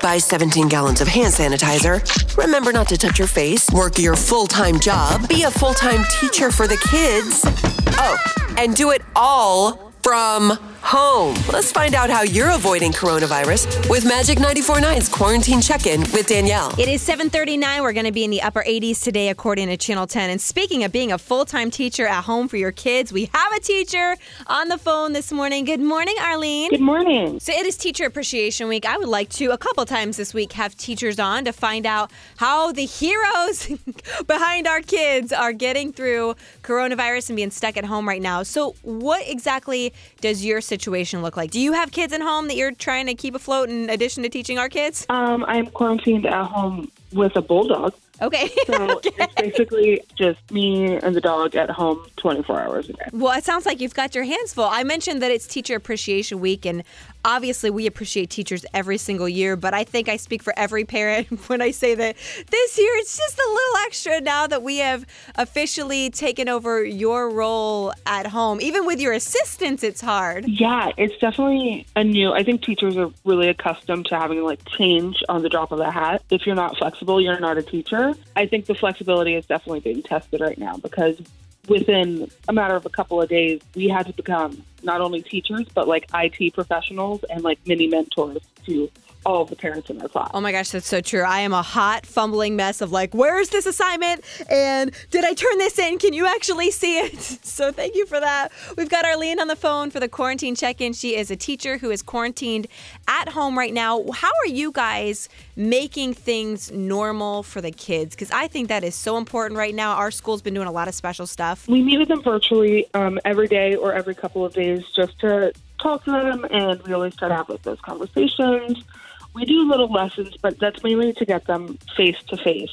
Buy 17 gallons of hand sanitizer. Remember not to touch your face. Work your full time job. Be a full time teacher for the kids. Oh, and do it all from home. Let's find out how you're avoiding coronavirus with Magic 94.9's Quarantine Check-In with Danielle. It is 7:39. We're going to be in the upper 80s today according to Channel 10. And speaking of being a full-time teacher at home for your kids, we have a teacher on the phone this morning. Good morning, Arlene. Good morning. So it is Teacher Appreciation Week. I would like to a couple times this week have teachers on to find out how the heroes behind our kids are getting through coronavirus and being stuck at home right now. So what exactly does your situation look like? Do you have kids at home that you're trying to keep afloat in addition to teaching our kids? Um, I'm quarantined at home with a bulldog. Okay. So Okay. it's basically just me and the dog at home 24 hours a day. Well, it sounds like you've got your hands full. I mentioned that it's Teacher Appreciation Week, and obviously we appreciate teachers every single year, but I think I speak for every parent when I say that this year it's just a little extra now that we have officially taken over your role at home. Even with your assistants, it's hard. Yeah, it's definitely a new. I think teachers are really accustomed to having like change on the drop of a hat. If you're not flexible, you're not a teacher. I think the flexibility is definitely being tested right now because within a matter of a couple of days, we had to become not only teachers but like IT professionals and like mini mentors to all the parents in our class. Oh my gosh, that's so true. I am a hot, fumbling mess of like, where's this assignment? And did I turn this in? Can you actually see it? So thank you for that. We've got Arlene on the phone for the quarantine check in. She is a teacher who is quarantined at home right now. How are you guys making things normal for the kids? Because I think that is so important right now. Our school's been doing a lot of special stuff. We meet with them virtually um, every day or every couple of days just to talk to them, and we always to have like those conversations. We do little lessons, but that's mainly to get them face to face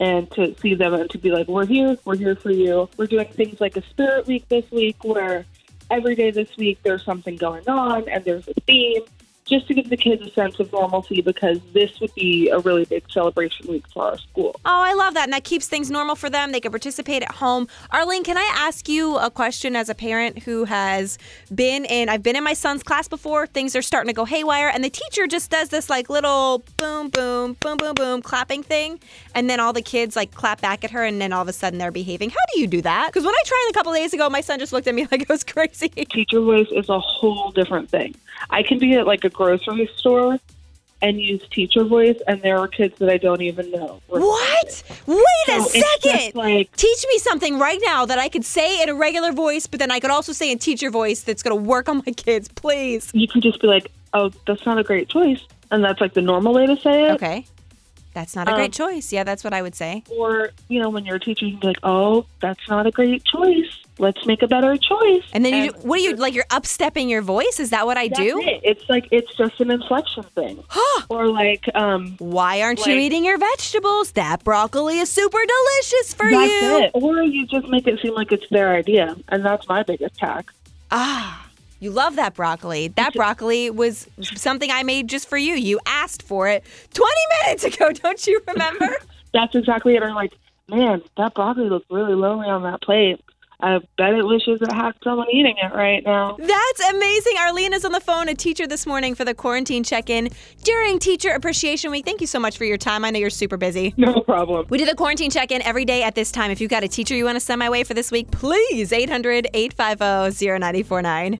and to see them and to be like, "We're here, we're here for you." We're doing things like a spirit week this week, where every day this week there's something going on and there's a theme, just to give the kids a sense of normalcy because this would be a really big celebration week for our school. Oh, I love that. And that keeps things normal for them. They can participate at home. Arlene, can I ask you a question as a parent who has been in, I've been in my son's class before. Things are starting to go haywire. And the teacher just does this like little boom, boom, boom, boom, boom clapping thing. And then all the kids like clap back at her. And then all of a sudden they're behaving. How do you do that? Because when I tried a couple days ago, my son just looked at me like it was crazy. teacher voice is a whole different thing. I can be at like a grocery store and use teacher voice, and there are kids that I don't even know. What? Wait a So it's second. like- Teach me something right now that I could say in a regular voice, but then I could also say in teacher voice that's going to work on my kids, please. You can just be like, "Oh, that's not a great choice," and that's like the normal way to say it. Okay. That's not a great Um, choice. Yeah, that's what I would say. Or you know, when you're a teacher, you can be like, "Oh, that's not a great choice. Let's make a better choice." And then you, do, what do you like? You're upstepping your voice. Is that what I do? it. It's like it's just an inflection thing. or like, um, Why aren't you eating your vegetables? That broccoli is super delicious for that's you. it. Or you just make it seem like it's their idea, and that's my biggest hack. Ah, you love that broccoli. That broccoli was something I made just for you. You asked for it 20 minutes ago. Don't you remember? That's exactly it. I'm like, man, that broccoli looks really lonely on that plate. I bet it wishes it had someone eating it right now. That's amazing. Arlene is on the phone, a teacher this morning for the quarantine check in during Teacher Appreciation Week. Thank you so much for your time. I know you're super busy. No problem. We do the quarantine check in every day at this time. If you've got a teacher you want to send my way for this week, please 800 850 0949.